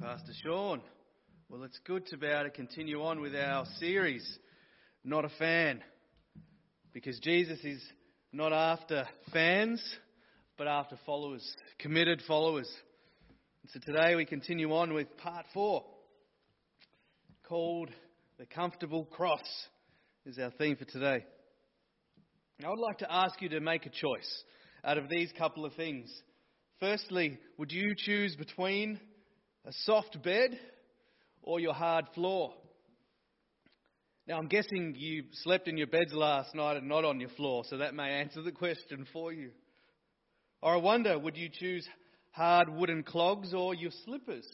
Pastor Sean. Well, it's good to be able to continue on with our series, Not a Fan, because Jesus is not after fans, but after followers, committed followers. And so today we continue on with part four, called The Comfortable Cross, is our theme for today. Now, I would like to ask you to make a choice out of these couple of things. Firstly, would you choose between a soft bed or your hard floor? Now, I'm guessing you slept in your beds last night and not on your floor, so that may answer the question for you. Or I wonder, would you choose hard wooden clogs or your slippers?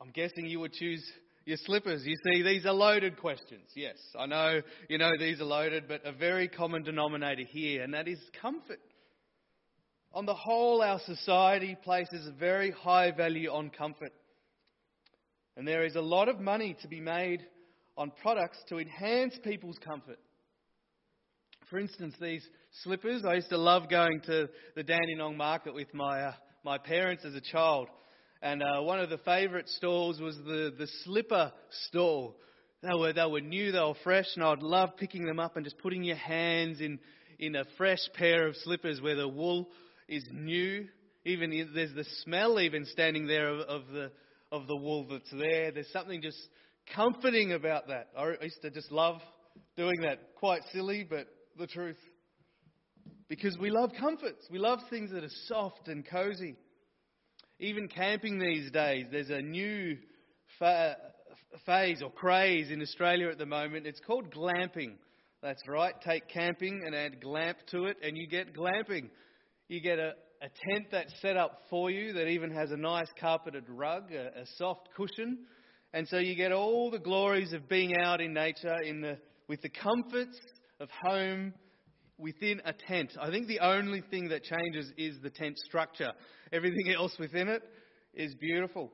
I'm guessing you would choose your slippers. You see, these are loaded questions. Yes, I know, you know, these are loaded, but a very common denominator here, and that is comfort. On the whole, our society places a very high value on comfort. And there is a lot of money to be made on products to enhance people's comfort. For instance, these slippers, I used to love going to the Dandenong market with my, uh, my parents as a child. And uh, one of the favourite stalls was the, the slipper stall. They were, they were new, they were fresh, and I'd love picking them up and just putting your hands in, in a fresh pair of slippers where the wool is new. Even there's the smell even standing there of, of the of the wool that's there. There's something just comforting about that. I used to just love doing that. Quite silly, but the truth. Because we love comforts. We love things that are soft and cozy. Even camping these days, there's a new fa- phase or craze in Australia at the moment. It's called glamping. That's right. Take camping and add glamp to it, and you get glamping. You get a, a tent that's set up for you that even has a nice carpeted rug, a, a soft cushion. And so you get all the glories of being out in nature in the, with the comforts of home within a tent. I think the only thing that changes is the tent structure. Everything else within it is beautiful.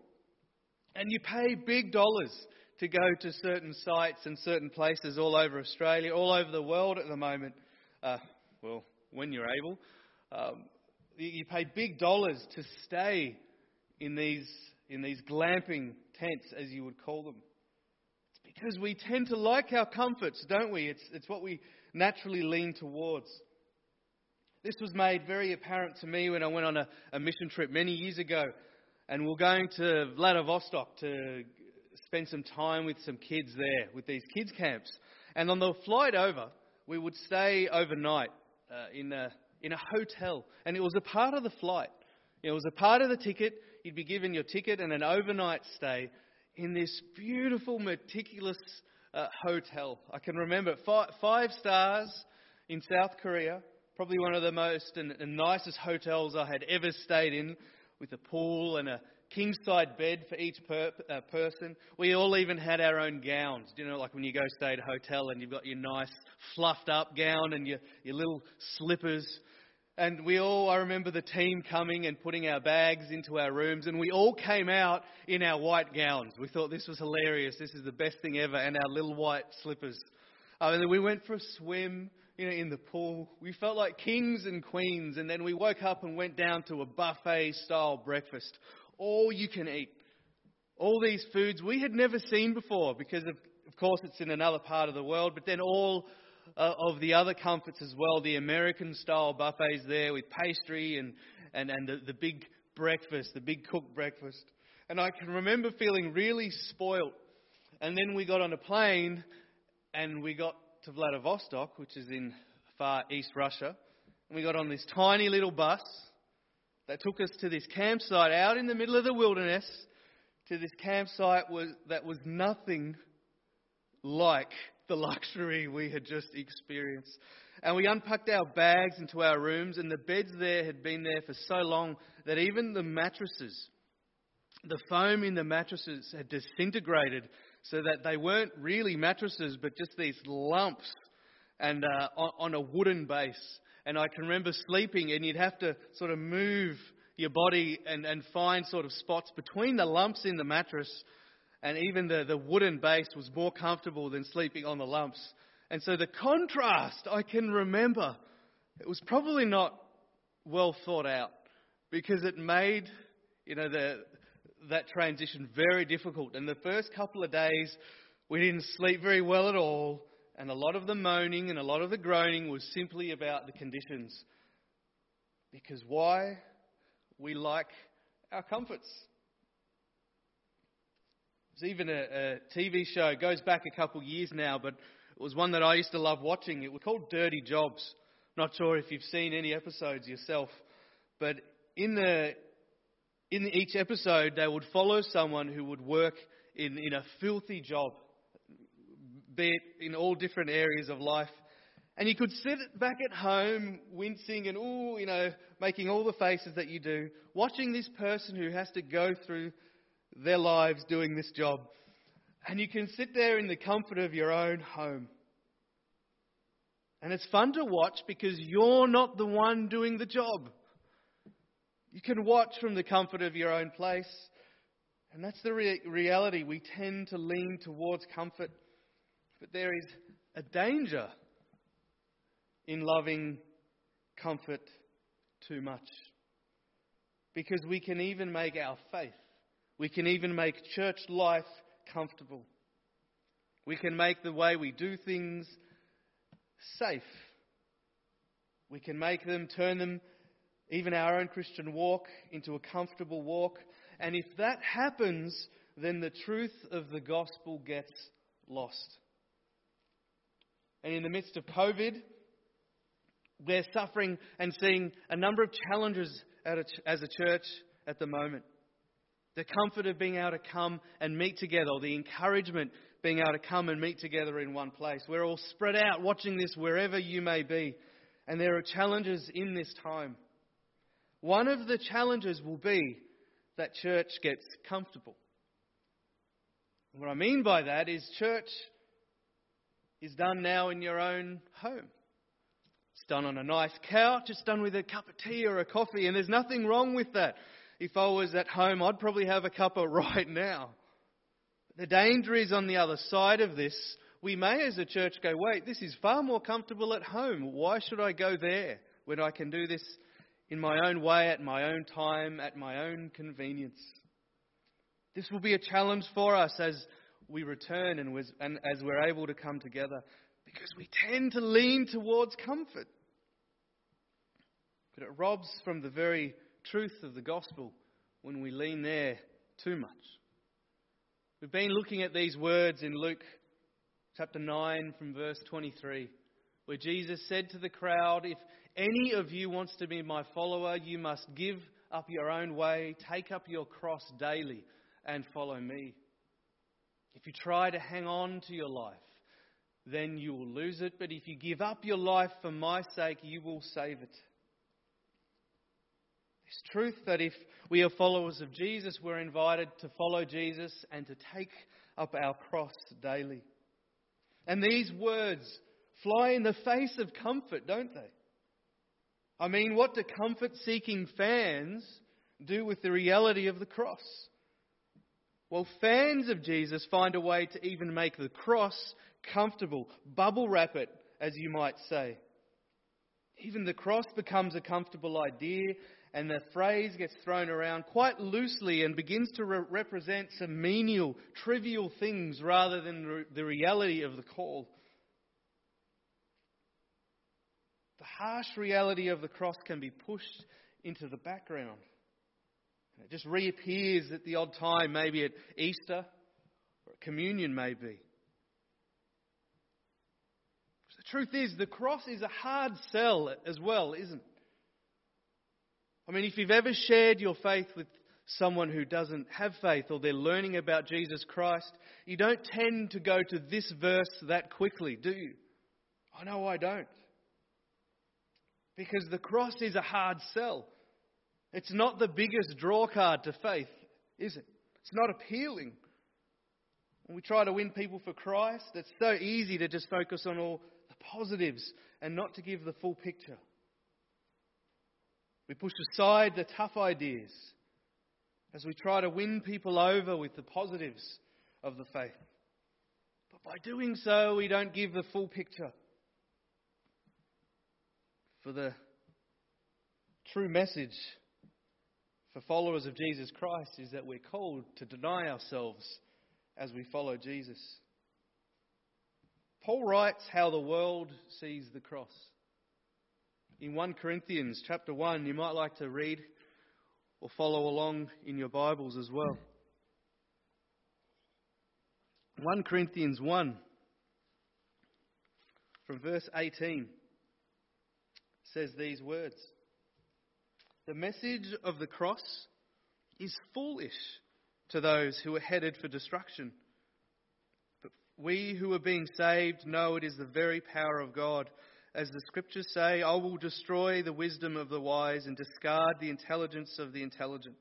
And you pay big dollars to go to certain sites and certain places all over Australia, all over the world at the moment. Uh, well, when you're able. Um, you pay big dollars to stay in these, in these glamping tents, as you would call them. It's because we tend to like our comforts, don't we? It's, it's what we naturally lean towards. This was made very apparent to me when I went on a, a mission trip many years ago. And we are going to Vladivostok to spend some time with some kids there, with these kids' camps. And on the flight over, we would stay overnight uh, in a in a hotel, and it was a part of the flight. It was a part of the ticket. You'd be given your ticket and an overnight stay in this beautiful, meticulous uh, hotel. I can remember five, five, stars in South Korea, probably one of the most and, and nicest hotels I had ever stayed in, with a pool and a king side bed for each per, uh, person. We all even had our own gowns. You know, like when you go stay at a hotel and you've got your nice fluffed up gown and your, your little slippers and we all, I remember the team coming and putting our bags into our rooms, and we all came out in our white gowns. We thought this was hilarious. This is the best thing ever, and our little white slippers. Uh, and then we went for a swim, you know, in the pool. We felt like kings and queens, and then we woke up and went down to a buffet-style breakfast, all you can eat. All these foods we had never seen before, because of, of course it's in another part of the world, but then all uh, of the other comforts as well, the American style buffets there with pastry and, and, and the, the big breakfast, the big cooked breakfast. And I can remember feeling really spoilt. And then we got on a plane and we got to Vladivostok, which is in far east Russia. And we got on this tiny little bus that took us to this campsite out in the middle of the wilderness, to this campsite was, that was nothing like the luxury we had just experienced. And we unpacked our bags into our rooms, and the beds there had been there for so long that even the mattresses, the foam in the mattresses had disintegrated so that they weren't really mattresses, but just these lumps and uh, on, a wooden base. And I can remember sleeping, and you'd have to sort of move your body and, and find sort of spots between the lumps in the mattress and even the, the wooden base was more comfortable than sleeping on the lumps. And so the contrast, I can remember, it was probably not well thought out because it made, you know, the, that transition very difficult. And the first couple of days, we didn't sleep very well at all. And a lot of the moaning and a lot of the groaning was simply about the conditions. Because why? We like our comforts. There's even a, a TV show, it goes back a couple of years now, but it was one that I used to love watching. It was called Dirty Jobs. Not sure if you've seen any episodes yourself, but in the in each episode they would follow someone who would work in, in a filthy job, be it in all different areas of life. And you could sit back at home, wincing and, ooh, you know, making all the faces that you do, watching this person who has to go through their lives doing this job. And you can sit there in the comfort of your own home. And it's fun to watch because you're not the one doing the job. You can watch from the comfort of your own place. And that's the re- reality. We tend to lean towards comfort. But there is a danger in loving comfort too much. Because we can even make our faith, we can even make church life comfortable. We can make the way we do things safe. We can make them, turn them, even our own Christian walk, into a comfortable walk. And if that happens, then the truth of the gospel gets lost. And in the midst of COVID, we're suffering and seeing a number of challenges as a church at the moment. The comfort of being able to come and meet together, the encouragement being able to come and meet together in one place. We're all spread out watching this wherever you may be. And there are challenges in this time. One of the challenges will be that church gets comfortable. What I mean by that is church is done now in your own home. It's done on a nice couch, it's done with a cup of tea or a coffee, and there's nothing wrong with that. If I was at home, I'd probably have a cuppa right now. The danger is on the other side of this. We may, as a church, go, wait, this is far more comfortable at home. Why should I go there when I can do this in my own way, at my own time, at my own convenience? This will be a challenge for us as we return and, as we're able to come together because we tend to lean towards comfort. But it robs from the very truth of the gospel when we lean there too much. We've been looking at these words in Luke chapter 9 from verse 23, where Jesus said to the crowd, If any of you wants to be my follower, you must give up your own way, take up your cross daily, and follow me. If you try to hang on to your life, then you will lose it. But if you give up your life for my sake, you will save it. It's truth that if we are followers of Jesus, we're invited to follow Jesus and to take up our cross daily. And these words fly in the face of comfort, don't they? I mean, what do comfort seeking fans do with the reality of the cross? Well, fans of Jesus find a way to even make the cross comfortable, bubble wrap it, as you might say. Even the cross becomes a comfortable idea, and the phrase gets thrown around quite loosely and begins to re- represent some menial, trivial things rather than re- the reality of the call. The harsh reality of the cross can be pushed into the background. It just reappears at the odd time, maybe at Easter or at communion, maybe. The truth is, the cross is a hard sell as well, isn't it? I mean, if you've ever shared your faith with someone who doesn't have faith or they're learning about Jesus Christ, you don't tend to go to this verse that quickly, do you? I know I don't. Because the cross is a hard sell. It's not the biggest draw card to faith, is it? It's not appealing. When we try to win people for Christ, it's so easy to just focus on all the positives and not to give the full picture. We push aside the tough ideas as we try to win people over with the positives of the faith. But by doing so, we don't give the full picture. For the true message for followers of Jesus Christ is that we're called to deny ourselves as we follow Jesus. Paul writes how the world sees the cross. In 1 Corinthians chapter 1, you might like to read or follow along in your Bibles as well. 1 Corinthians 1 from verse 18 says these words The message of the cross is foolish to those who are headed for destruction. But we who are being saved know it is the very power of God. As the scriptures say, I will destroy the wisdom of the wise and discard the intelligence of the intelligent.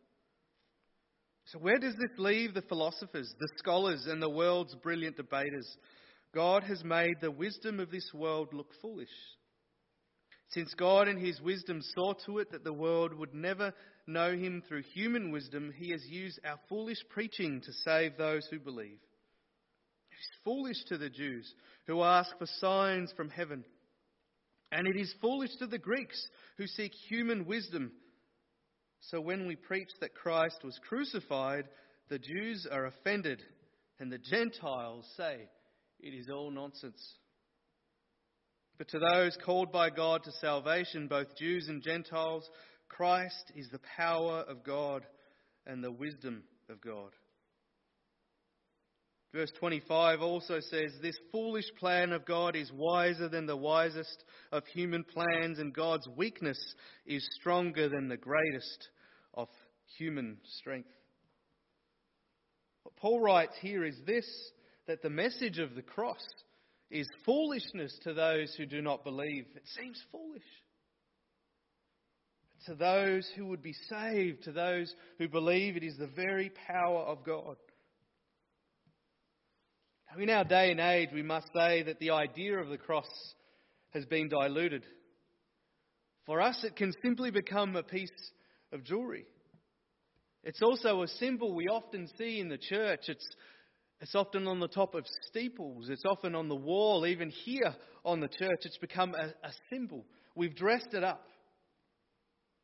So, where does this leave the philosophers, the scholars, and the world's brilliant debaters? God has made the wisdom of this world look foolish. Since God in his wisdom saw to it that the world would never know him through human wisdom, he has used our foolish preaching to save those who believe. It is foolish to the Jews who ask for signs from heaven. And it is foolish to the Greeks who seek human wisdom. So when we preach that Christ was crucified, the Jews are offended, and the Gentiles say it is all nonsense. But to those called by God to salvation, both Jews and Gentiles, Christ is the power of God and the wisdom of God. Verse 25 also says, This foolish plan of God is wiser than the wisest of human plans, and God's weakness is stronger than the greatest of human strength. What Paul writes here is this that the message of the cross is foolishness to those who do not believe. It seems foolish. To those who would be saved, to those who believe it is the very power of God. In our day and age, we must say that the idea of the cross has been diluted. For us, it can simply become a piece of jewelry. It's also a symbol we often see in the church. It's it's often on the top of steeples. It's often on the wall, even here on the church. It's become a, a symbol. We've dressed it up.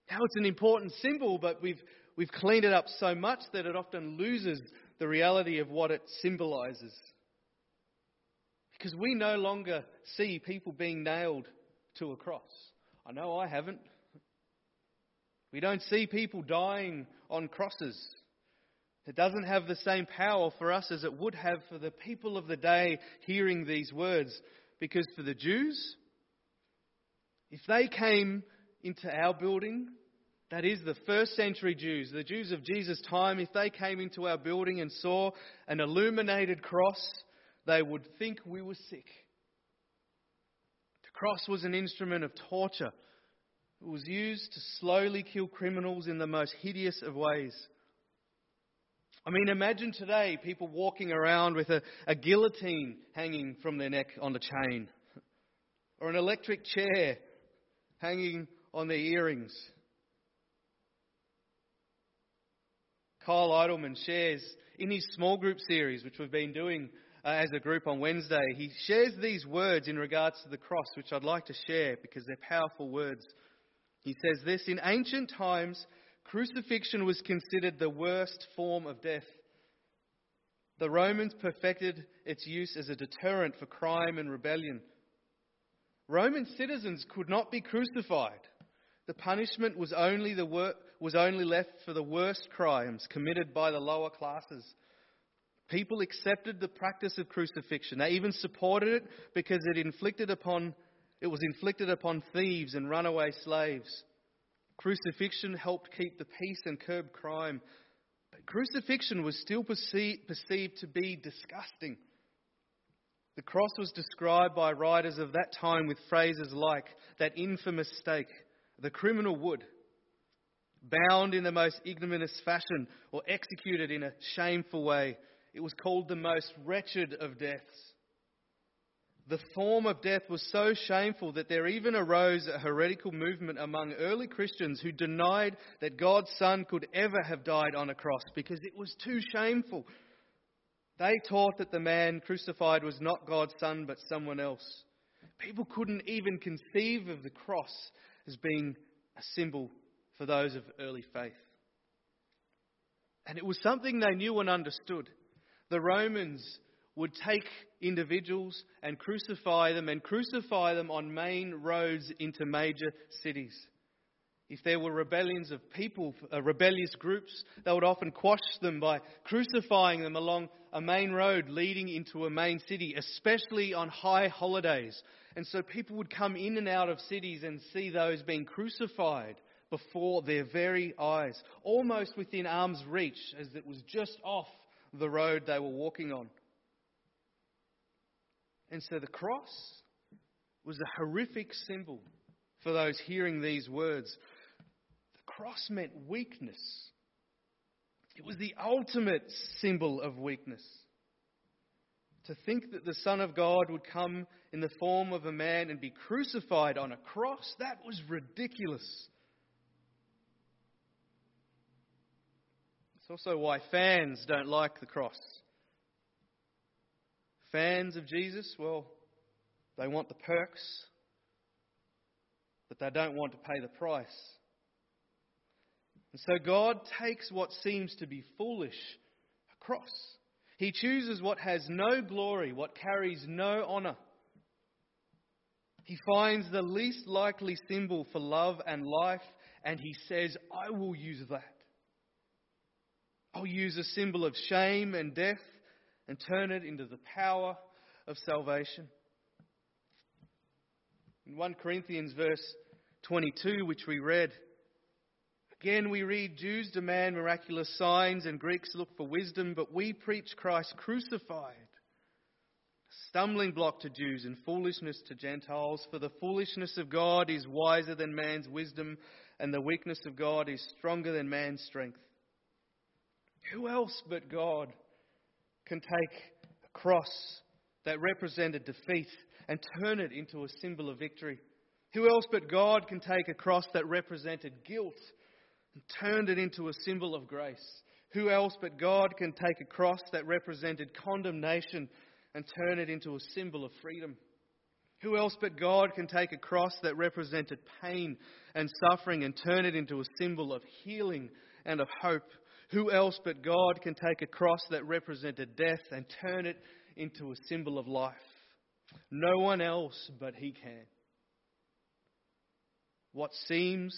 Now it's an important symbol, but we've, we've cleaned it up so much that it often loses the reality of what it symbolizes. Because we no longer see people being nailed to a cross. I know I haven't. We don't see people dying on crosses. It doesn't have the same power for us as it would have for the people of the day hearing these words. Because for the Jews, if they came into our building, that is the first century Jews, the Jews of Jesus' time, if they came into our building and saw an illuminated cross, they would think we were sick. The cross was an instrument of torture. It was used to slowly kill criminals in the most hideous of ways. I mean, imagine today people walking around with a, a guillotine hanging from their neck on the chain, or an electric chair hanging on their earrings. Kyle Idleman shares in his small group series, which we've been doing uh, as a group on Wednesday, he shares these words in regards to the cross, which I'd like to share because they're powerful words. He says this In ancient times, Crucifixion was considered the worst form of death. The Romans perfected its use as a deterrent for crime and rebellion. Roman citizens could not be crucified. The punishment was only, the wor- was only left for the worst crimes committed by the lower classes. People accepted the practice of crucifixion. They even supported it because it inflicted upon it was inflicted upon thieves and runaway slaves. Crucifixion helped keep the peace and curb crime. But crucifixion was still perceived, perceived to be disgusting. The cross was described by writers of that time with phrases like that infamous stake, the criminal would, bound in the most ignominious fashion, or executed in a shameful way. It was called the most wretched of deaths. The form of death was so shameful that there even arose a heretical movement among early Christians who denied that God's Son could ever have died on a cross because it was too shameful. They taught that the man crucified was not God's Son but someone else. People couldn't even conceive of the cross as being a symbol for those of early faith. And it was something they knew and understood. The Romans would take individuals and crucify them and crucify them on main roads into major cities. If there were rebellions of people, uh, rebellious groups, they would often quash them by crucifying them along a main road leading into a main city, especially on high holidays. And so people would come in and out of cities and see those being crucified before their very eyes, almost within arm's reach, as it was just off the road they were walking on. And so the cross was a horrific symbol for those hearing these words. The cross meant weakness. It was the ultimate symbol of weakness. To think that the Son of God would come in the form of a man and be crucified on a cross, that was ridiculous. It's also why fans don't like the cross. Fans of Jesus, well, they want the perks, but they don't want to pay the price. And so God takes what seems to be foolish, a cross. He chooses what has no glory, what carries no honour. He finds the least likely symbol for love and life, and he says, I will use that. I'll use a symbol of shame and death and turn it into the power of salvation. In 1 Corinthians, verse 22, which we read, again we read Jews demand miraculous signs and Greeks look for wisdom, but we preach Christ crucified. Stumbling block to Jews and foolishness to Gentiles, for the foolishness of God is wiser than man's wisdom, and the weakness of God is stronger than man's strength. Who else but God can take a cross that represented defeat and turn it into a symbol of victory? Who else but God can take a cross that represented guilt and turn it into a symbol of grace? Who else but God can take a cross that represented condemnation and turn it into a symbol of freedom? Who else but God can take a cross that represented pain and suffering and turn it into a symbol of healing and of hope? Who else but God can take a cross that represented death and turn it into a symbol of life? No one else but He can. What seems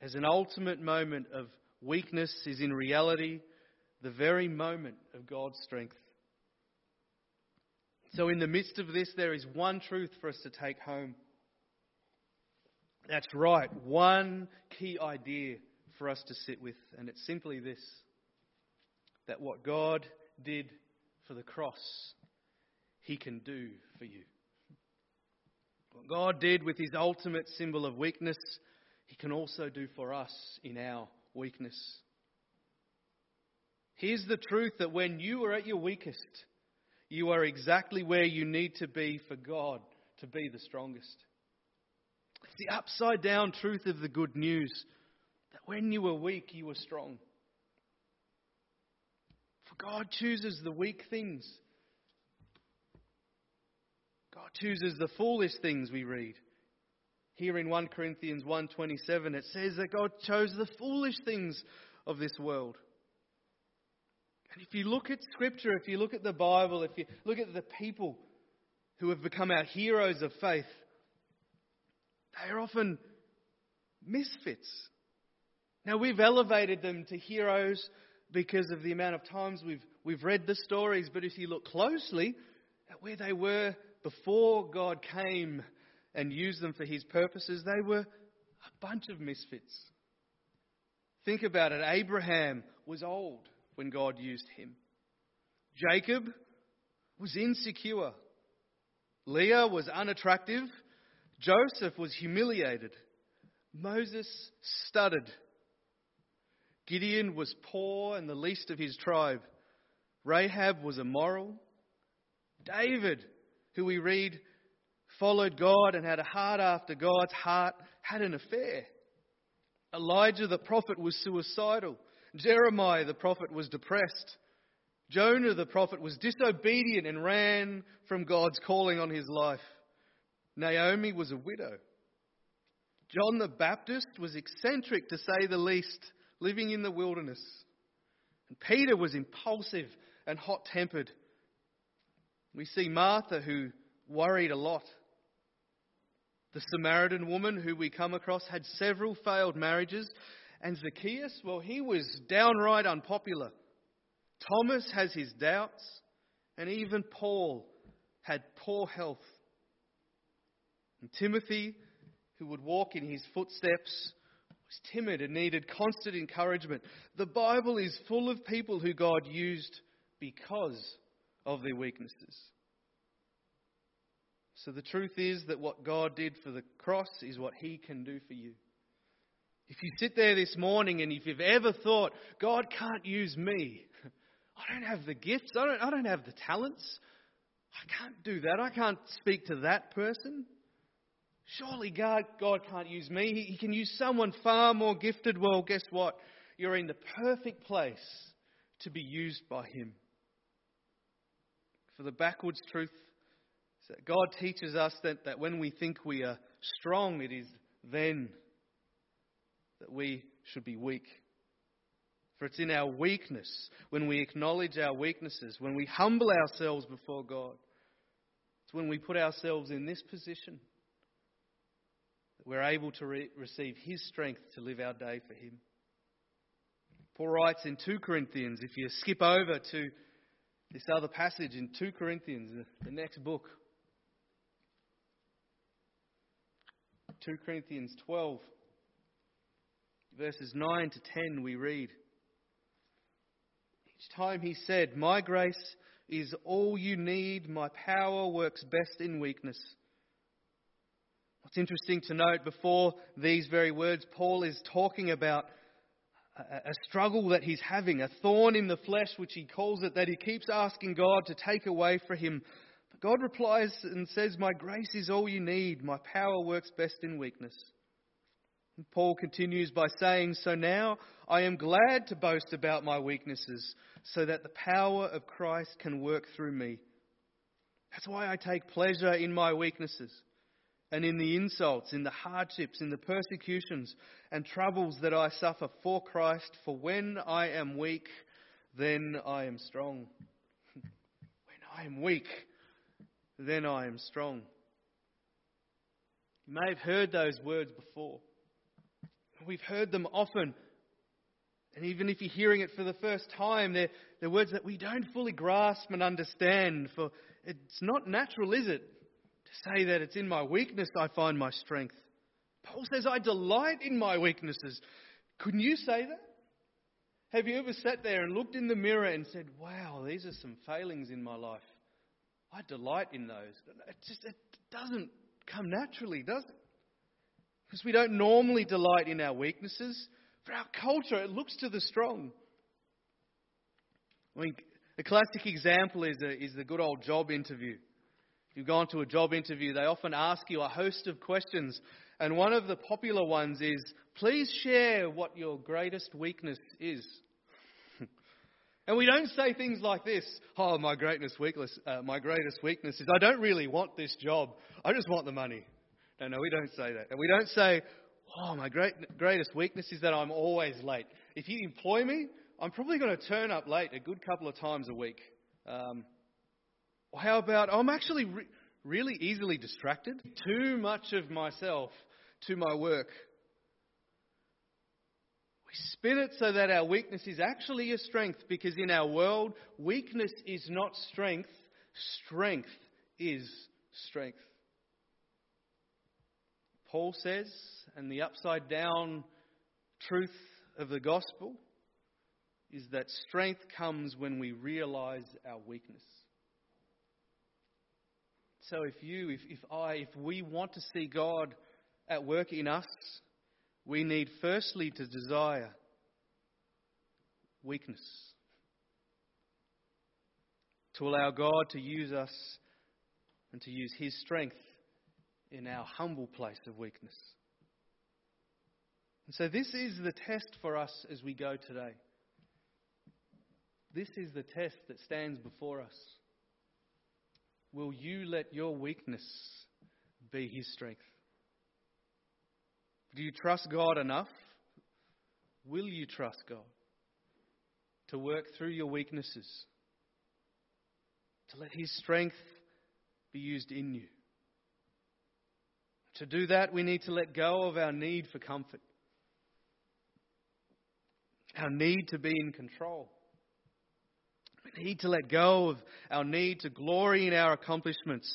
as an ultimate moment of weakness is in reality the very moment of God's strength. So, in the midst of this, there is one truth for us to take home. That's right, one key idea for us to sit with, and it's simply this that what God did for the cross, He can do for you. What God did with His ultimate symbol of weakness, He can also do for us in our weakness. Here's the truth that when you are at your weakest, you are exactly where you need to be for God to be the strongest. It's the upside down truth of the good news when you were weak, you were strong. For God chooses the weak things. God chooses the foolish things we read. Here in 1 Corinthians 1:27 it says that God chose the foolish things of this world. And if you look at scripture, if you look at the Bible, if you look at the people who have become our heroes of faith, they are often misfits. Now, we've elevated them to heroes because of the amount of times we've, we've read the stories, but if you look closely at where they were before God came and used them for his purposes, they were a bunch of misfits. Think about it. Abraham was old when God used him. Jacob was insecure. Leah was unattractive. Joseph was humiliated. Moses stuttered. Gideon was poor and the least of his tribe. Rahab was immoral. David, who we read followed God and had a heart after God's heart, had an affair. Elijah the prophet was suicidal. Jeremiah the prophet was depressed. Jonah the prophet was disobedient and ran from God's calling on his life. Naomi was a widow. John the Baptist was eccentric to say the least living in the wilderness. And Peter was impulsive and hot tempered. We see Martha, who worried a lot. The Samaritan woman who we come across had several failed marriages. And Zacchaeus, well, he was downright unpopular. Thomas has his doubts. And even Paul had poor health. And Timothy, who would walk in his footsteps, was timid and needed constant encouragement. The Bible is full of people who God used because of their weaknesses. So the truth is that what God did for the cross is what He can do for you. If you sit there this morning and if you've ever thought, God can't use me, I don't have the gifts, I don't, I don't have the talents, I can't do that, I can't speak to that person. Surely God, God can't use me. He, can use someone far more gifted. Well, guess what? You're in the perfect place to be used by Him. For the backwards truth is that God teaches us that, that when we think we are strong, it is then that we should be weak. For it's in our weakness, when we acknowledge our weaknesses, when we humble ourselves before God, it's when we put ourselves in this position we're able to re- receive His strength to live our day for Him. Paul writes in 2 Corinthians, if you skip over to this other passage in 2 Corinthians, the next book, 2 Corinthians 12, verses 9 to 10, we read. Each time he said, My grace is all you need, my power works best in weakness. What's interesting to note before these very words, Paul is talking about a, struggle that he's having, a thorn in the flesh, which he calls it, that he keeps asking God to take away from him. But God replies and says, My grace is all you need. My power works best in weakness. Paul continues by saying, So now I am glad to boast about my weaknesses, so that the power of Christ can work through me. That's why I take pleasure in my weaknesses and in the insults, in the hardships, in the persecutions and troubles that I suffer for Christ. For when I am weak, then I am strong. when I am weak, then I am strong. You may have heard those words before. We've heard them often. And even if you're hearing it for the first time, they're, they're words that we don't fully grasp and understand. For it's not natural, is it? To say that it's in my weakness I find my strength. Paul says, I delight in my weaknesses. Couldn't you say that? Have you ever sat there and looked in the mirror and said, Wow, these are some failings in my life? I delight in those. It just it doesn't come naturally, does it? Because we don't normally delight in our weaknesses. For our culture, it looks to the strong. I mean, a classic example is, a, is the good old job interview you've gone to a job interview, they often ask you a host of questions. And one of the popular ones is, please share what your greatest weakness is. and we don't say things like this, oh, my greatest weakness, uh, my greatest weakness is I don't really want this job. I just want the money. No, no, we don't say that. And we don't say, oh, my great, greatest weakness is that I'm always late. If you employ me, I'm probably going to turn up late a good couple of times a week. Um, or how about, oh, I'm actually re- really easily distracted, too much of myself to my work. We spin it so that our weakness is actually a strength because in our world, weakness is not strength, strength is strength. Paul says, and the upside down truth of the gospel is that strength comes when we realize our weakness. So if you, if, if I, if we want to see God at work in us, we need firstly to desire weakness. To allow God to use us and to use His strength in our humble place of weakness. And so, this is the test for us as we go today. This is the test that stands before us. Will you let your weakness be his strength? Do you trust God enough? Will you trust God? to work through your weaknesses, to let His strength be used in you. To do that, we need to let go of our need for comfort, our need to be in control. Need to let go of our need to glory in our accomplishments,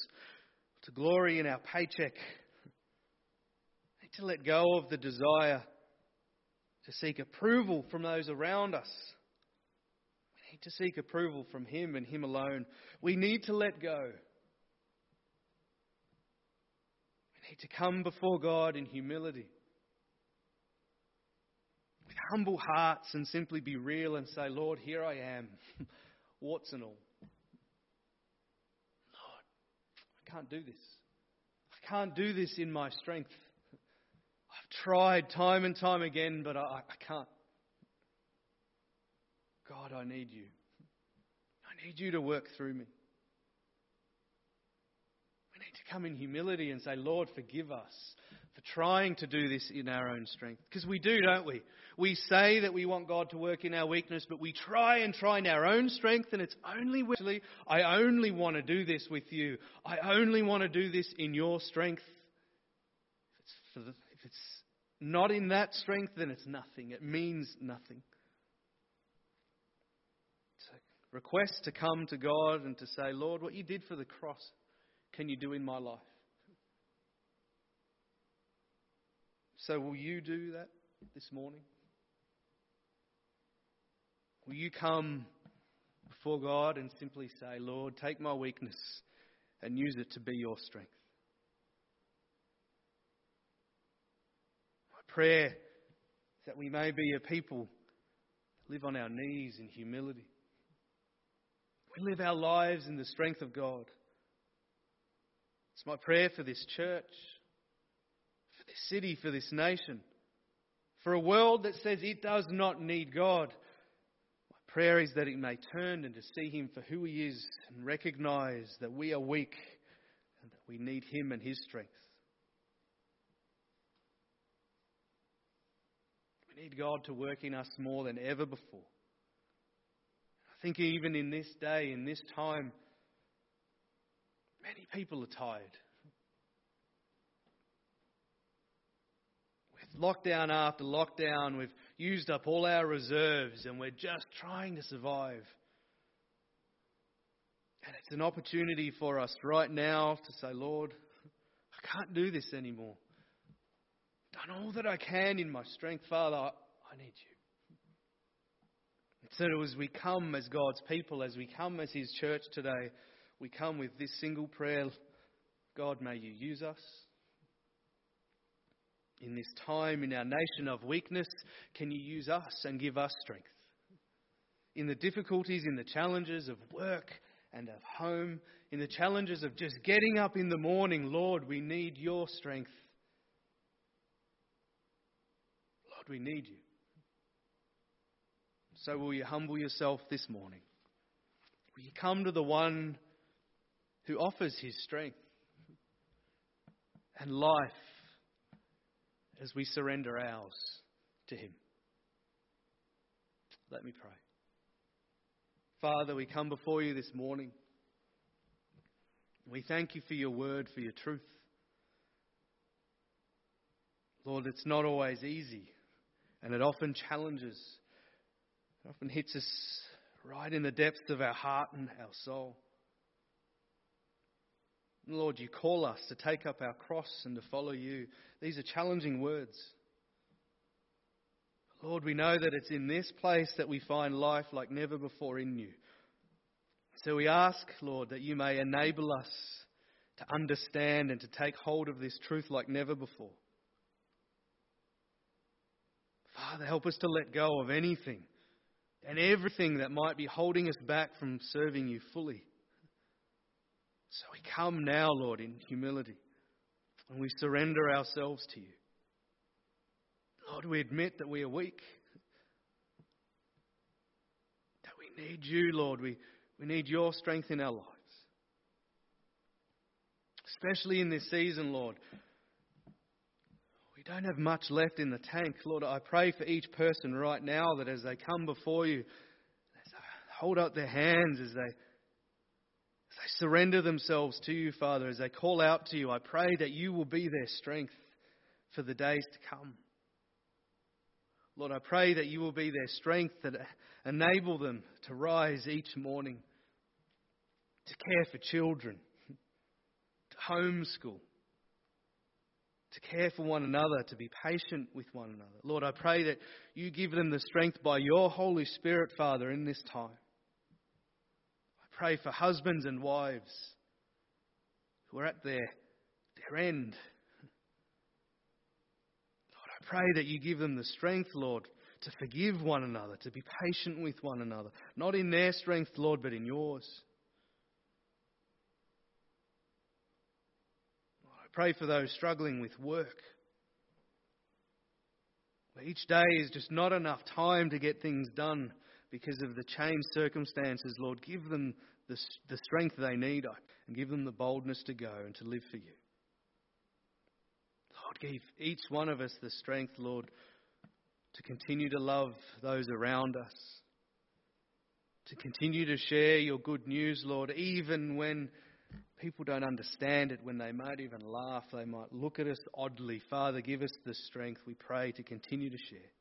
to glory in our paycheck. We need to let go of the desire to seek approval from those around us. We need to seek approval from Him and Him alone. We need to let go. We need to come before God in humility. With humble hearts and simply be real and say, Lord, here I am, warts and all. Lord, I can't do this. I can't do this in my strength I've tried time and time again, but I, I can't. God, I need you. I need you to work through me. We need to come in humility and say, Lord, forgive us for trying to do this in our own strength. Because we do, don't we? We say that we want God to work in our weakness, but we try and try in our own strength, and it's only I only want to do this with you. I only want to do this in your strength. If it's, if it's not in that strength, then it's nothing. It means nothing. It's request to come to God and to say, Lord, what you did for the cross, can you do in my life? So, will you do that this morning? Will you come before God and simply say, Lord, take my weakness and use it to be your strength? My prayer is that we may be a people that live on our knees in humility. We live our lives in the strength of God. It's my prayer for this church, for this city, for this nation, for a world that says it does not need God. Prayer is that it may turn and to see Him for who He is and recognize that we are weak and that we need Him and His strength. We need God to work in us more than ever before. I think even in this day, in this time, many people are tired. With lockdown after lockdown, we've used up all our reserves and we're just trying to survive. And it's an opportunity for us right now to say, Lord, I can't do this anymore done all that I can in my strength. Father, I need you. So as we come as God's people, as we come as His church today, we come with this single prayer God, may you use us. In this time, in our nation of weakness, can you use us and give us strength? In the difficulties, in the challenges of work and of home, in the challenges of just getting up in the morning, Lord, we need your strength. Lord, we need you. So will you humble yourself this morning? Will you come to the one who offers his strength and life as we surrender ours to him? Let me pray. Father, we come before you this morning. We thank you for your word, for your truth. Lord, it's not always easy and it often challenges, it often hits us right in the depths of our heart and our soul. Lord, you call us to take up our cross and to follow you. These are challenging words. Lord, we know that it's in this place that we find life like never before in you. So we ask, Lord, that you may enable us to understand and to take hold of this truth like never before. Father, help us to let go of anything and everything that might be holding us back from serving you fully. So we come now, Lord, in humility and we surrender ourselves to you. Lord, we admit that we are weak, that we need you, Lord. We, we need your strength in our lives. Especially in this season, Lord, we don't have much left in the tank. Lord, I pray for each person right now that as they come before you, as they hold up their hands as they, they surrender themselves to you, Father, as they call out to you. I pray that you will be their strength for the days to come. Lord, I pray that you will be their strength that enable them to rise each morning, to care for children, to homeschool, to care for one another, to be patient with one another. Lord, I pray that you give them the strength by your Holy Spirit, Father, in this time. Pray for husbands and wives who are at their, their end. Lord, I pray that you give them the strength, Lord, to forgive one another, to be patient with one another. Not in their strength, Lord, but in yours. I pray for those struggling with work. Each day is just not enough time to get things done because of the changed circumstances. Lord, give them the, the strength they need and give them the boldness to go and to live for you. Lord, give each one of us the strength, Lord, to continue to love those around us, to continue to share your good news, Lord, even when people don't understand it, when they might even laugh, they might look at us oddly. Father, give us the strength, we pray, to continue to share.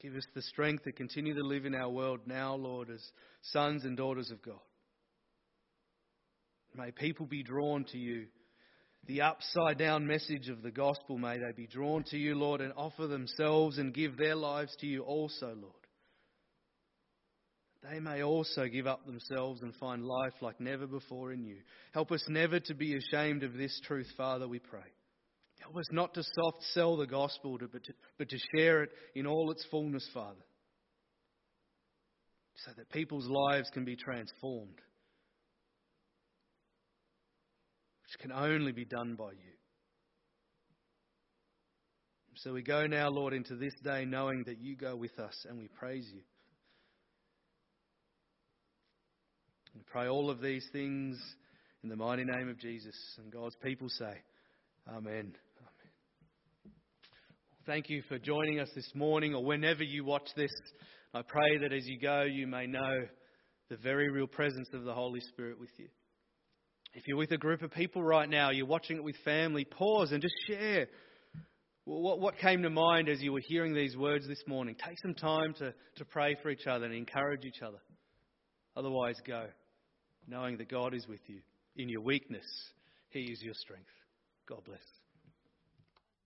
Give us the strength to continue to live in our world now, Lord, as sons and daughters of God. May people be drawn to you. The upside down message of the gospel, may they be drawn to you, Lord, and offer themselves and give their lives to you also, Lord they may also give up themselves and find life like never before in you. Help us never to be ashamed of this truth, Father, we pray. Help us not to soft sell the gospel, but, to, but to share it in all its fullness, Father, so that people's lives can be transformed, which can only be done by you. So we go now, Lord, into this day knowing that you go with us and we praise you. We pray all of these things in the mighty name of Jesus. And God's people say, Amen. Amen. Thank you for joining us this morning or whenever you watch this. I pray that as you go, you may know the very real presence of the Holy Spirit with you. If you're with a group of people right now, you're watching it with family, pause and just share what, what came to mind as you were hearing these words this morning. Take some time to, to pray for each other and encourage each other. Otherwise, go knowing that God is with you. In your weakness, He is your strength. God bless.